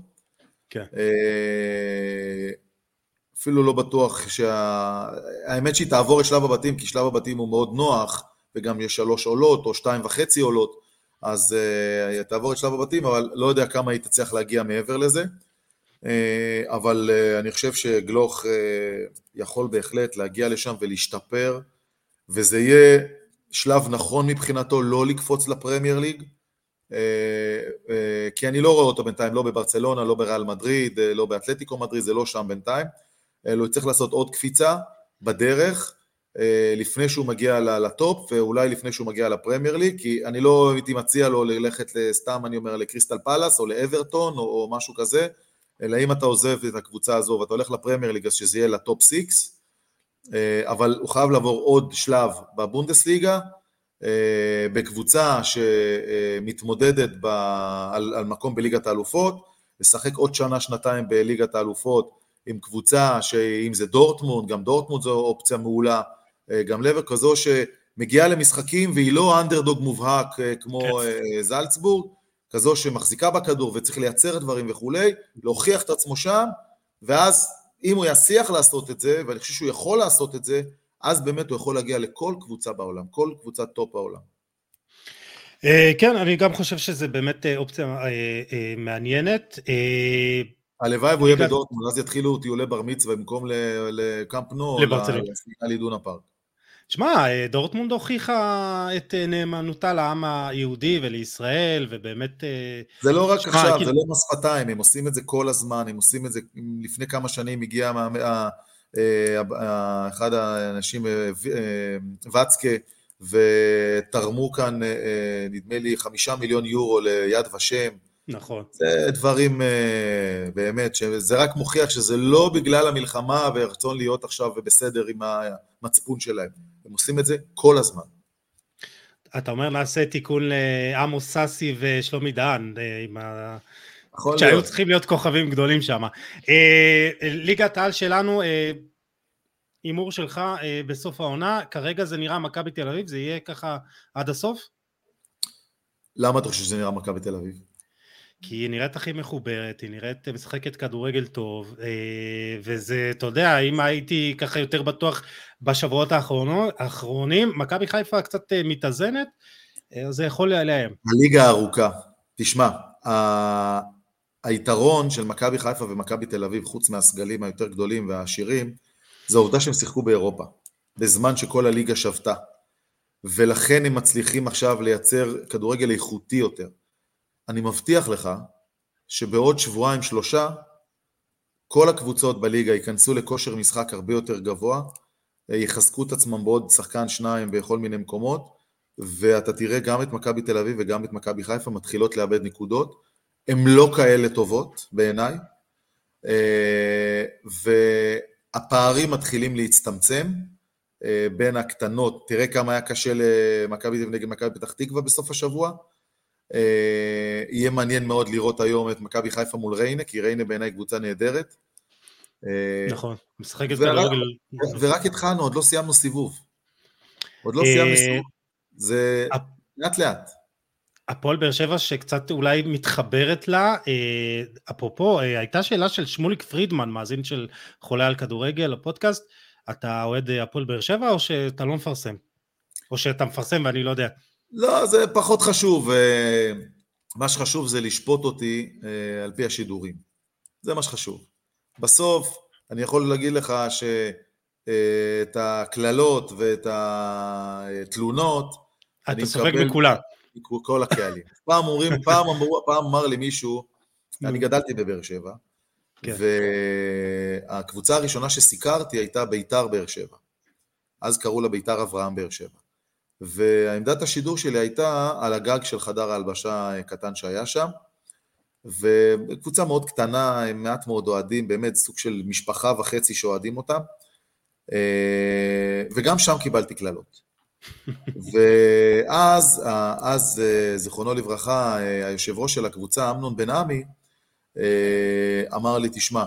כן. אה, אפילו לא בטוח שה... האמת שהיא תעבור את שלב הבתים, כי שלב הבתים הוא מאוד נוח, וגם יש שלוש עולות או שתיים וחצי עולות, אז uh, תעבור את שלב הבתים, אבל לא יודע כמה היא תצליח להגיע מעבר לזה. Uh, אבל uh, אני חושב שגלוך uh, יכול בהחלט להגיע לשם ולהשתפר, וזה יהיה שלב נכון מבחינתו לא לקפוץ לפרמייר ליג, אה, אה, כי אני לא רואה אותו בינתיים, לא בברצלונה, לא בריאל מדריד, אה, לא באתלטיקו מדריד, זה לא שם בינתיים, אלא הוא צריך לעשות עוד קפיצה בדרך, לפני שהוא מגיע לטופ, ואולי לפני שהוא מגיע לפרמייר ליג, כי אני לא הייתי מציע לו ללכת סתם, אני אומר, לקריסטל פלאס, או לאברטון, או משהו כזה, אלא אם אתה עוזב את הקבוצה הזו ואתה הולך לפרמייר ליג, אז שזה יהיה ל top six, אה, אבל הוא חייב לעבור עוד שלב בבונדסליגה, אה, בקבוצה שמתמודדת ב, על, על מקום בליגת האלופות, לשחק עוד שנה, שנתיים בליגת האלופות עם קבוצה שאם זה דורטמונד, גם דורטמונד זו אופציה מעולה, אה, גם לברקוזן שמגיעה למשחקים והיא לא אנדרדוג מובהק כמו כן. זלצבורג, כזו שמחזיקה בכדור וצריך לייצר דברים וכולי, להוכיח את עצמו שם, ואז אם הוא יצליח לעשות את זה, ואני חושב שהוא יכול לעשות את זה, אז באמת הוא יכול להגיע לכל קבוצה בעולם, כל קבוצת top בעולם. אה, כן, אני גם חושב שזה באמת אה, אופציה אה, מעניינת. הלוואי והוא יהיה בדורטמונד, אז יתחילו טיולי בר מצווה במקום לקמפנו, לאידונה פארק. שמע, אה, דורטמונד הוכיחה את אה, נאמנותה לעם היהודי ולישראל, ובאמת... אה, זה לא רק שמה, עכשיו, כאילו... זה לא מס שפתיים, הם עושים את זה כל הזמן, הם עושים את זה, לפני כמה שנים הגיע מה, אחד האנשים, ואצקה, ותרמו כאן, נדמה לי, חמישה מיליון יורו ליד ושם. נכון. זה דברים באמת, שזה רק מוכיח שזה לא בגלל המלחמה ורצון להיות עכשיו בסדר עם המצפון שלהם. הם עושים את זה כל הזמן. אתה אומר נעשה תיקון לעמוס סאסי ושלומי דהן, אה, עם ה... שהיו צריכים להיות כוכבים גדולים שם. אה, ליגת העל שלנו, אה, הימור שלך בסוף העונה, כרגע זה נראה מכבי תל אביב, זה יהיה ככה עד הסוף? למה אתה חושב שזה נראה מכבי תל אביב? כי היא נראית הכי מחוברת, היא נראית משחקת כדורגל טוב, אה, וזה, אתה יודע, אם הייתי ככה יותר בטוח בשבועות האחרונים, מכבי חיפה קצת אה, מתאזנת, אה, זה יכול לאיים. הליגה ארוכה. תשמע, היתרון של מכבי חיפה ומכבי תל אביב, חוץ מהסגלים היותר גדולים והעשירים, זה העובדה שהם שיחקו באירופה, בזמן שכל הליגה שבתה. ולכן הם מצליחים עכשיו לייצר כדורגל איכותי יותר. אני מבטיח לך שבעוד שבועיים שלושה כל הקבוצות בליגה ייכנסו לכושר משחק הרבה יותר גבוה, יחזקו את עצמם בעוד שחקן שניים בכל מיני מקומות, ואתה תראה גם את מכבי תל אביב וגם את מכבי חיפה מתחילות לאבד נקודות, הן לא כאלה טובות בעיניי, הפערים מתחילים להצטמצם בין הקטנות, תראה כמה היה קשה למכבי נגד מכבי פתח תקווה בסוף השבוע, יהיה מעניין מאוד לראות היום את מכבי חיפה מול ריינה, כי ריינה בעיניי קבוצה נהדרת. נכון, משחקת כדורגל. ורק התחלנו, עוד לא סיימנו סיבוב. עוד לא סיימנו סיבוב. זה לאט לאט. הפועל באר שבע שקצת אולי מתחברת לה, אה, אפרופו, אה, הייתה שאלה של שמוליק פרידמן, מאזין של חולה על כדורגל, הפודקאסט, אתה אוהד אה, הפועל באר שבע או שאתה לא מפרסם? או שאתה מפרסם ואני לא יודע? לא, זה פחות חשוב. מה שחשוב זה לשפוט אותי על פי השידורים. זה מה שחשוב. בסוף, אני יכול להגיד לך שאת הקללות ואת התלונות, אתה סופג מכולם. כל הקהלים. פעם אומרים, פעם, אמרו, פעם אמר לי מישהו, אני גדלתי בבאר שבע, כן. והקבוצה הראשונה שסיקרתי הייתה ביתר באר שבע. אז קראו לה ביתר אברהם באר שבע. ועמדת השידור שלי הייתה על הגג של חדר ההלבשה קטן שהיה שם, וקבוצה מאוד קטנה, עם מעט מאוד אוהדים, באמת סוג של משפחה וחצי שאוהדים אותם, אה, וגם שם קיבלתי קללות. ואז, אז זיכרונו לברכה, היושב ראש של הקבוצה, אמנון בן עמי, אמר לי, תשמע,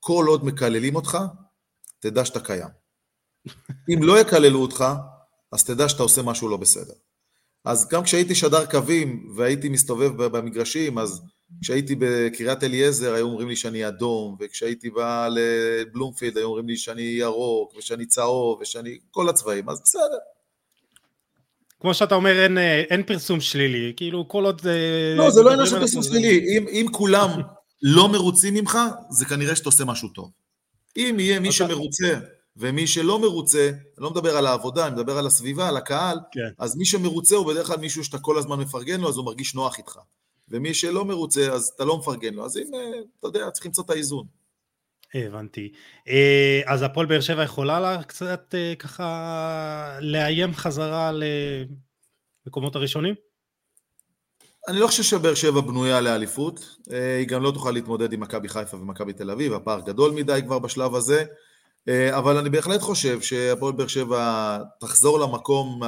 כל עוד מקללים אותך, תדע שאתה קיים. אם לא יקללו אותך, אז תדע שאתה עושה משהו לא בסדר. אז גם כשהייתי שדר קווים והייתי מסתובב במגרשים, אז כשהייתי בקריית אליעזר היו אומרים לי שאני אדום, וכשהייתי בא לבלומפילד היו אומרים לי שאני ירוק, ושאני צהוב, ושאני... כל הצבעים, אז בסדר. כמו שאתה אומר, אין, אין פרסום שלילי, כאילו כל עוד... לא, זה לא עניין של פרסום שלילי, אם, אם כולם לא מרוצים ממך, זה כנראה שאתה עושה משהו טוב. אם יהיה מי שמרוצה ומי שלא מרוצה, אני לא מדבר על העבודה, אני מדבר על הסביבה, על הקהל, כן. אז מי שמרוצה הוא בדרך כלל מישהו שאתה כל הזמן מפרגן לו, אז הוא מרגיש נוח איתך. ומי שלא מרוצה, אז אתה לא מפרגן לו. אז אם, אתה יודע, צריך למצוא את האיזון. הבנתי. אה, אז הפועל באר שבע יכולה לה קצת אה, ככה לאיים חזרה למקומות הראשונים? אני לא חושב שבאר שבע בנויה לאליפות, אה, היא גם לא תוכל להתמודד עם מכבי חיפה ומכבי תל אביב, הפער גדול מדי כבר בשלב הזה, אבל אני בהחלט חושב שהפועל באר שבע תחזור למקום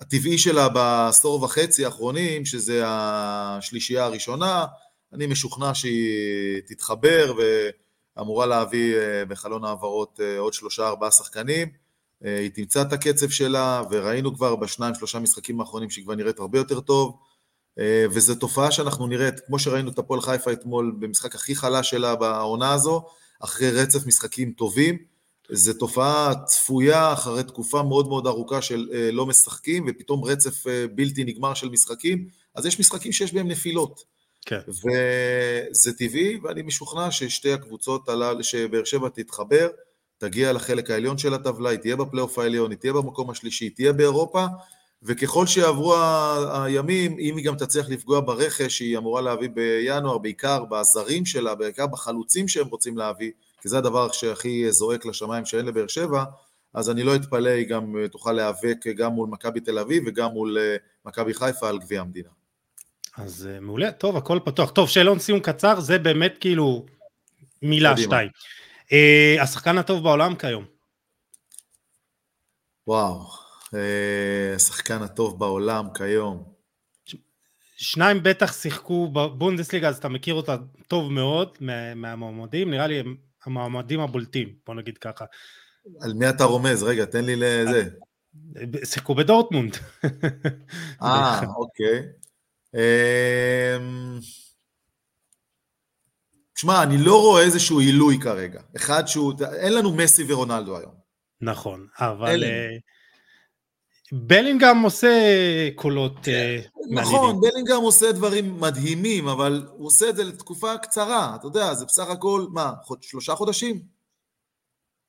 הטבעי שלה בעשור וחצי האחרונים, שזה השלישייה הראשונה, אני משוכנע שהיא תתחבר ואמורה להביא אה, בחלון העברות אה, עוד שלושה ארבעה שחקנים. אה, היא תמצא את הקצב שלה, וראינו כבר בשניים שלושה משחקים האחרונים שהיא כבר נראית הרבה יותר טוב, וזו תופעה שאנחנו נראית, כמו שראינו את הפועל חיפה אתמול במשחק הכי חלש שלה בעונה הזו, אחרי רצף משחקים טובים, זו תופעה צפויה אחרי תקופה מאוד מאוד ארוכה של לא משחקים, ופתאום רצף בלתי נגמר של משחקים, אז יש משחקים שיש בהם נפילות. כן. וזה טבעי, ואני משוכנע ששתי הקבוצות הללו, שבאר שבע תתחבר, תגיע לחלק העליון של הטבלה, היא תהיה בפלייאוף העליון, היא תהיה במקום השלישי, היא תהיה באירופה, וככל שיעברו הימים, אם היא גם תצליח לפגוע ברכש שהיא אמורה להביא בינואר, בעיקר בזרים שלה, בעיקר בחלוצים שהם רוצים להביא, כי זה הדבר שהכי זועק לשמיים שאין לבאר שבע, אז אני לא אתפלא, היא גם תוכל להיאבק גם מול מכבי תל אביב וגם מול אה, מכבי חיפה על גביע המדינה. אז מעולה, טוב, הכל פתוח. טוב, שאלון סיום קצר, זה באמת כאילו מילה, קדימה. שתיים. השחקן הטוב בעולם כיום. וואו, השחקן הטוב בעולם כיום. שניים בטח שיחקו בבונדסליגה, אז אתה מכיר אותה טוב מאוד מהמועמדים, נראה לי הם המועמדים הבולטים, בוא נגיד ככה. על מי אתה רומז? רגע, תן לי לזה. שיחקו בדורטמונד. אה, אוקיי. אמ, תשמע, אני לא רואה איזשהו עילוי כרגע. אחד שהוא, אין לנו מסי ורונלדו היום. נכון, אבל אה, בלינגהם עושה קולות כן, אה, מעניינים. נכון, בלינגהם עושה דברים מדהימים, אבל הוא עושה את זה לתקופה קצרה, אתה יודע, זה בסך הכל, מה, שלושה חודשים?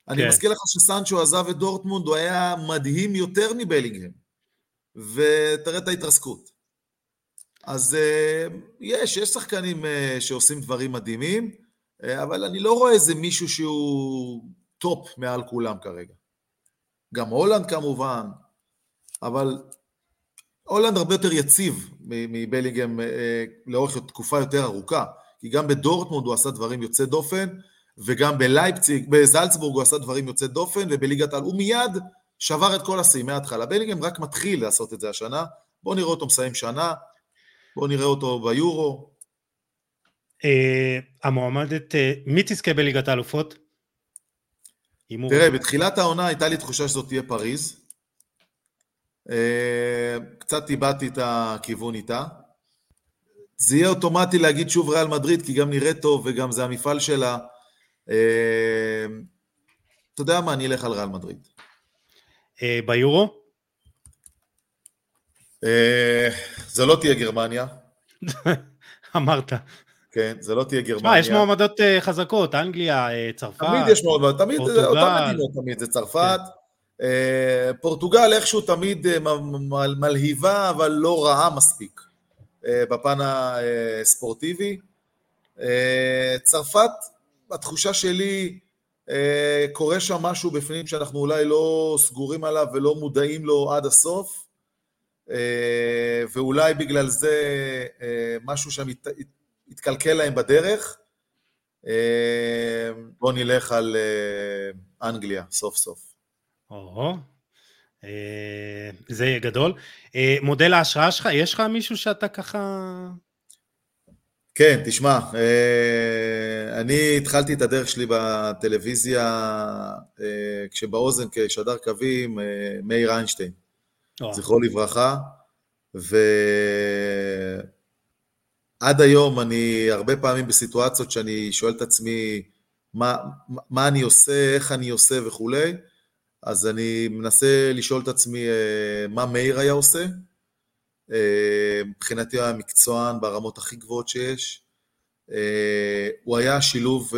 אני כן. מזכיר לך שסנצ'ו עזב את דורטמונד, הוא היה מדהים יותר מבלינגהם, ותראה את ההתרסקות. אז uh, יש, יש שחקנים uh, שעושים דברים מדהימים, אבל אני לא רואה איזה מישהו שהוא top מעל כולם כרגע. גם הולנד כמובן, אבל הולנד הרבה יותר יציב מבלינגהאם uh, לאורך תקופה יותר ארוכה, כי גם בדורטמונד הוא עשה דברים יוצא דופן, וגם בלייפציג, בזלצבורג הוא עשה דברים יוצאי דופן, ובליגת העל הוא מיד שבר את כל השיאים מההתחלה. בלינגהם רק מתחיל לעשות את זה השנה, בואו נראה אותו מסיים שנה, בואו נראה אותו ביורו. אה, המועמדת, אה, מי תזכה בליגת האלופות? תראה, בתחילת העונה הייתה לי תחושה שזאת תהיה פריז. אה, קצת איבדתי את הכיוון איתה. זה יהיה אוטומטי להגיד שוב ריאל מדריד, כי גם נראה טוב וגם זה המפעל שלה. אתה יודע מה, אני אלך על ריאל מדריד. ביורו? זה לא תהיה גרמניה. אמרת. כן, זה לא תהיה גרמניה. שמע, יש מועמדות חזקות, אנגליה, צרפת, תמיד יש מועמדות, תמיד. אותן מדינות תמיד, זה צרפת. Uh, פורטוגל איכשהו תמיד מל, מלהיבה, אבל לא רעה מספיק uh, בפן הספורטיבי. צרפת, התחושה שלי, קורה שם משהו בפנים שאנחנו אולי לא סגורים עליו ולא מודעים לו עד הסוף. ואולי בגלל זה משהו שם התקלקל להם בדרך. אה, בואו נלך על אה, אנגליה, סוף סוף. או, אה, זה יהיה גדול. מודל ההשראה שלך, יש לך מישהו שאתה ככה... כן, תשמע, אני התחלתי את הדרך שלי בטלוויזיה כשבאוזן כשדר קווים, מאיר איינשטיין, זכרו לברכה, ו... עד היום אני הרבה פעמים בסיטואציות שאני שואל את עצמי מה, מה אני עושה, איך אני עושה וכולי, אז אני מנסה לשאול את עצמי אה, מה מאיר היה עושה. אה, מבחינתי היה מקצוען ברמות הכי גבוהות שיש. אה, הוא היה שילוב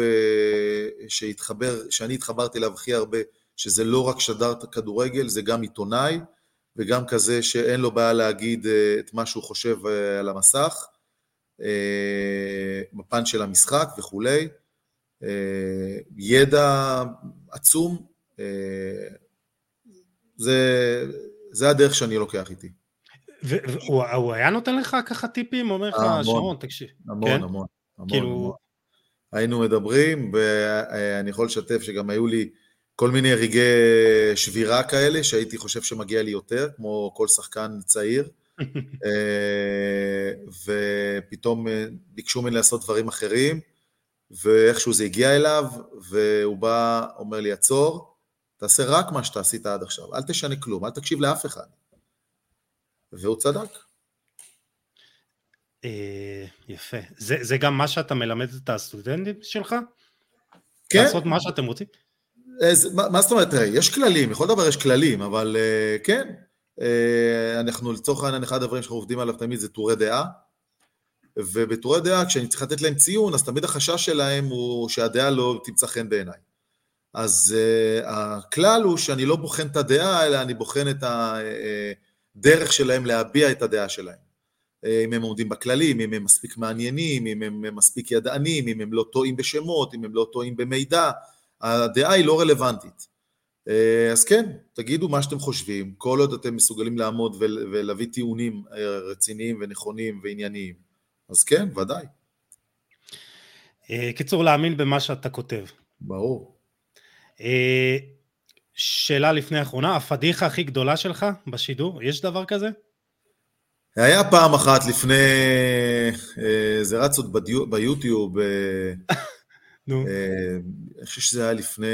שהתחבר, שאני התחברתי אליו הכי הרבה, שזה לא רק שדר כדורגל, זה גם עיתונאי, וגם כזה שאין לו בעיה להגיד את מה שהוא חושב על המסך. בפן של המשחק וכולי. ידע עצום, זה, זה הדרך שאני לוקח איתי. והוא היה נותן לך ככה טיפים, אומר לך, שרון, תקשיב. המון, כן? המון, המון, כאילו... המון. היינו מדברים, ואני יכול לשתף שגם היו לי כל מיני רגעי שבירה כאלה, שהייתי חושב שמגיע לי יותר, כמו כל שחקן צעיר. אה, ופתאום אה, ביקשו ממני לעשות דברים אחרים, ואיכשהו זה הגיע אליו, והוא בא, אומר לי, עצור, תעשה רק מה שאתה עשית עד עכשיו, אל תשנה כלום, אל תקשיב לאף אחד. והוא צדק. אה, יפה. זה, זה גם מה שאתה מלמד את הסטודנטים שלך? כן. לעשות מה שאתם רוצים? מה, מה זאת אומרת, יש כללים, לכל דבר יש כללים, אבל כן, אה, אנחנו לצורך העניין, אחד הדברים שאנחנו עובדים עליו תמיד זה טורי דעה, ובטורי דעה, כשאני צריך לתת להם ציון, אז תמיד החשש שלהם הוא שהדעה לא תמצא חן בעיניי. אז uh, הכלל הוא שאני לא בוחן את הדעה, אלא אני בוחן את הדרך אה, שלהם להביע את הדעה שלהם. אם הם עומדים בכללים, אם הם מספיק מעניינים, אם הם מספיק ידענים, אם הם לא טועים בשמות, אם הם לא טועים במידע, הדעה היא לא רלוונטית. אה, אז כן, תגידו מה שאתם חושבים, כל עוד אתם מסוגלים לעמוד ולהביא טיעונים אה, רציניים ונכונים וענייניים, אז כן, ודאי. אה, קיצור, להאמין במה שאתה כותב. ברור. שאלה לפני האחרונה, הפדיחה הכי גדולה שלך בשידור, יש דבר כזה? היה פעם אחת לפני, זה רץ עוד ביוטיוב, נו. אני חושב שזה היה לפני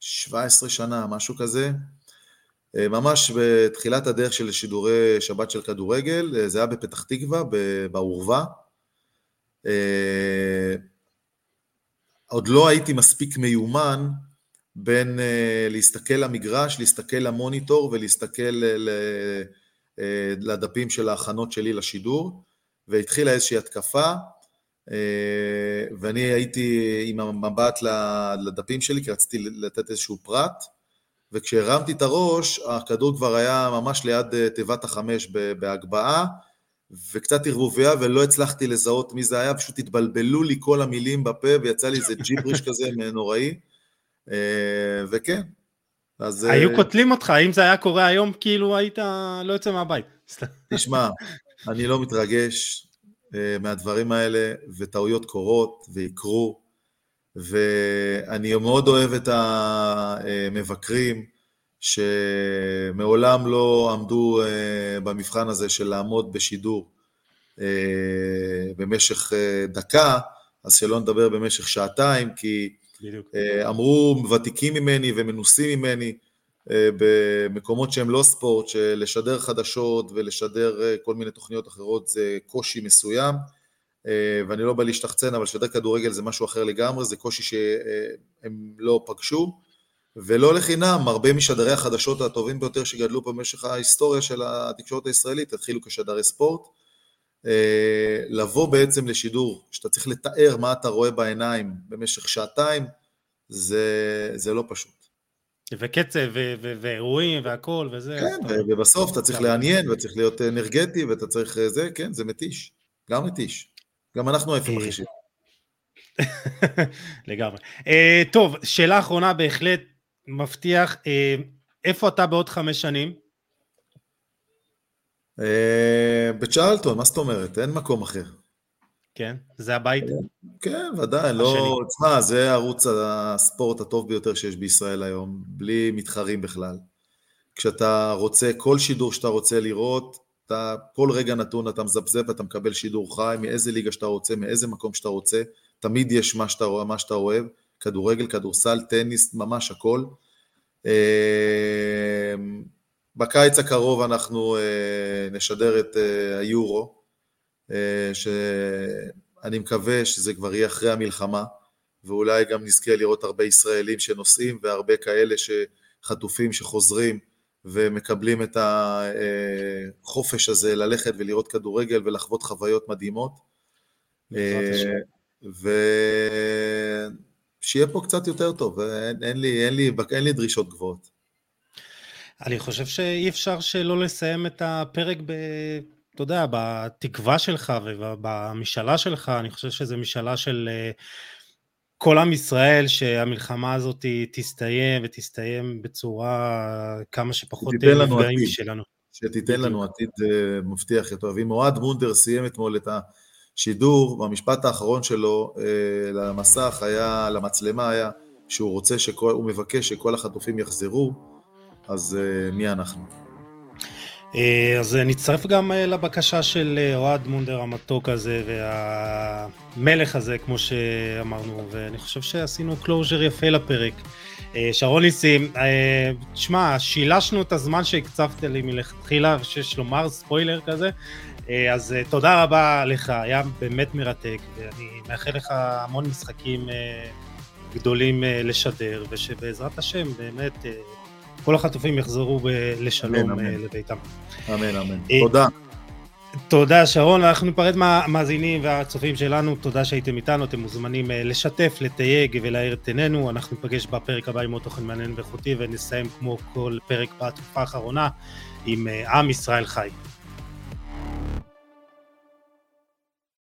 17 שנה, משהו כזה. אה, ממש בתחילת הדרך של שידורי שבת של כדורגל, אה, זה היה בפתח תקווה, בעורווה. עוד לא הייתי מספיק מיומן בין להסתכל למגרש, להסתכל למוניטור ולהסתכל לדפים של ההכנות שלי לשידור, והתחילה איזושהי התקפה, אה, ואני הייתי עם המבט לדפים שלי, כי רציתי לתת איזשהו פרט, וכשהרמתי את הראש, הכדור כבר היה ממש ליד תיבת החמש בהגבהה, וקצת ערבוביה, ולא הצלחתי לזהות מי זה היה, פשוט התבלבלו לי כל המילים בפה, ויצא לי איזה ג'יבריש כזה נוראי, אה, וכן. אז... היו קוטלים אותך, אם זה היה קורה היום, כאילו היית לא יוצא מהבית. תשמע, אני לא מתרגש, אה, מהדברים האלה, וטעויות קורות ויקרו. ואני מאוד אוהב את המבקרים שמעולם לא עמדו במבחן הזה של לעמוד בשידור במשך דקה, אז שלא נדבר במשך שעתיים, כי בדיוק. אמרו ותיקים ממני ומנוסים ממני, אה, במקומות שהם לא ספורט, שלשדר חדשות ולשדר אה, כל מיני תוכניות אחרות זה קושי מסוים, אה, ואני לא בא להשתחצן, אבל לשדר כדורגל זה משהו אחר לגמרי, זה קושי שהם לא פגשו, ולא לחינם, הרבה משדרי החדשות הטובים ביותר שגדלו במשך ההיסטוריה של התקשורת הישראלית התחילו כשדרי ספורט. לבוא בעצם לשידור, שאתה צריך לתאר מה אתה רואה בעיניים במשך שעתיים, זה, זה לא פשוט. וקצב ואירועים והכל וזה. כן, ובסוף אתה צריך לעניין וצריך להיות אנרגטי ואתה צריך אה, זה, כן, זה מתיש. גם מתיש. גם אנחנו איפה מכחישים. לגמרי. Uh, טוב, שאלה אחרונה בהחלט מבטיח, uh, איפה אתה בעוד חמש שנים? Uh, בצ'רלטון, מה זאת אומרת? אין מקום אחר. כן? זה הבית? כן, ודאי, לא... תשמע, זה ערוץ הספורט הטוב ביותר שיש בישראל היום, בלי מתחרים בכלל. כשאתה רוצה, כל שידור שאתה רוצה לראות, אתה, כל רגע נתון אתה מזפזפ, אתה מקבל שידור חי, מאיזה ליגה שאתה רוצה, מאיזה מקום שאתה רוצה, תמיד יש מה שאתה, מה שאתה אוהב, כדורגל, כדורסל, טניס, ממש הכל. אה, בקיץ הקרוב אנחנו אה, נשדר את אה, היורו, אה, שאני מקווה שזה כבר יהיה אחרי המלחמה, ואולי גם נזכה לראות הרבה ישראלים שנוסעים והרבה כאלה שחטופים שחוזרים ומקבלים את החופש הזה ללכת ולראות כדורגל ולחוות חוויות מדהימות. אה, ושיהיה פה קצת יותר טוב, אין, אין, לי, אין, לי, אין לי דרישות גבוהות. אני חושב שאי אפשר שלא לסיים את הפרק ב... אתה יודע, בתקווה שלך ובמשאלה שלך, אני חושב שזו משאלה של אה, כל עם ישראל, שהמלחמה הזאת תסתיים ותסתיים בצורה כמה שפחות נפגעים שלנו. שתיתן לנו עתיד אה, מבטיח יותר. ואם אוהד מונדר סיים אתמול את השידור, והמשפט האחרון שלו אה, למסך היה, למצלמה היה, שהוא רוצה, שכל, הוא מבקש שכל החטופים יחזרו, אז מי אנחנו? אה, אז נצטרף גם אה, לבקשה של אה, אוהד מונדר המתוק הזה והמלך הזה כמו שאמרנו ואני חושב שעשינו closure יפה לפרק. שרון ניסים, תשמע, שילשנו את הזמן שהקצבת לי מלכתחילה שיש לומר ספוילר כזה אז תודה רבה לך, היה באמת מרתק ואני מאחל לך המון משחקים גדולים לשדר ושבעזרת השם באמת כל החטופים יחזרו לשלום אמן, אמן. לביתם. אמן, אמן. אה, תודה. תודה שרון, אנחנו ניפרד מהמאזינים והצופים שלנו, תודה שהייתם איתנו, אתם מוזמנים אה, לשתף, לתייג ולהאיר את עינינו, אנחנו ניפגש בפרק הבא עם עוד תוכן מעניין ואיכותי ונסיים כמו כל פרק בתקופה האחרונה עם אה, עם ישראל חי.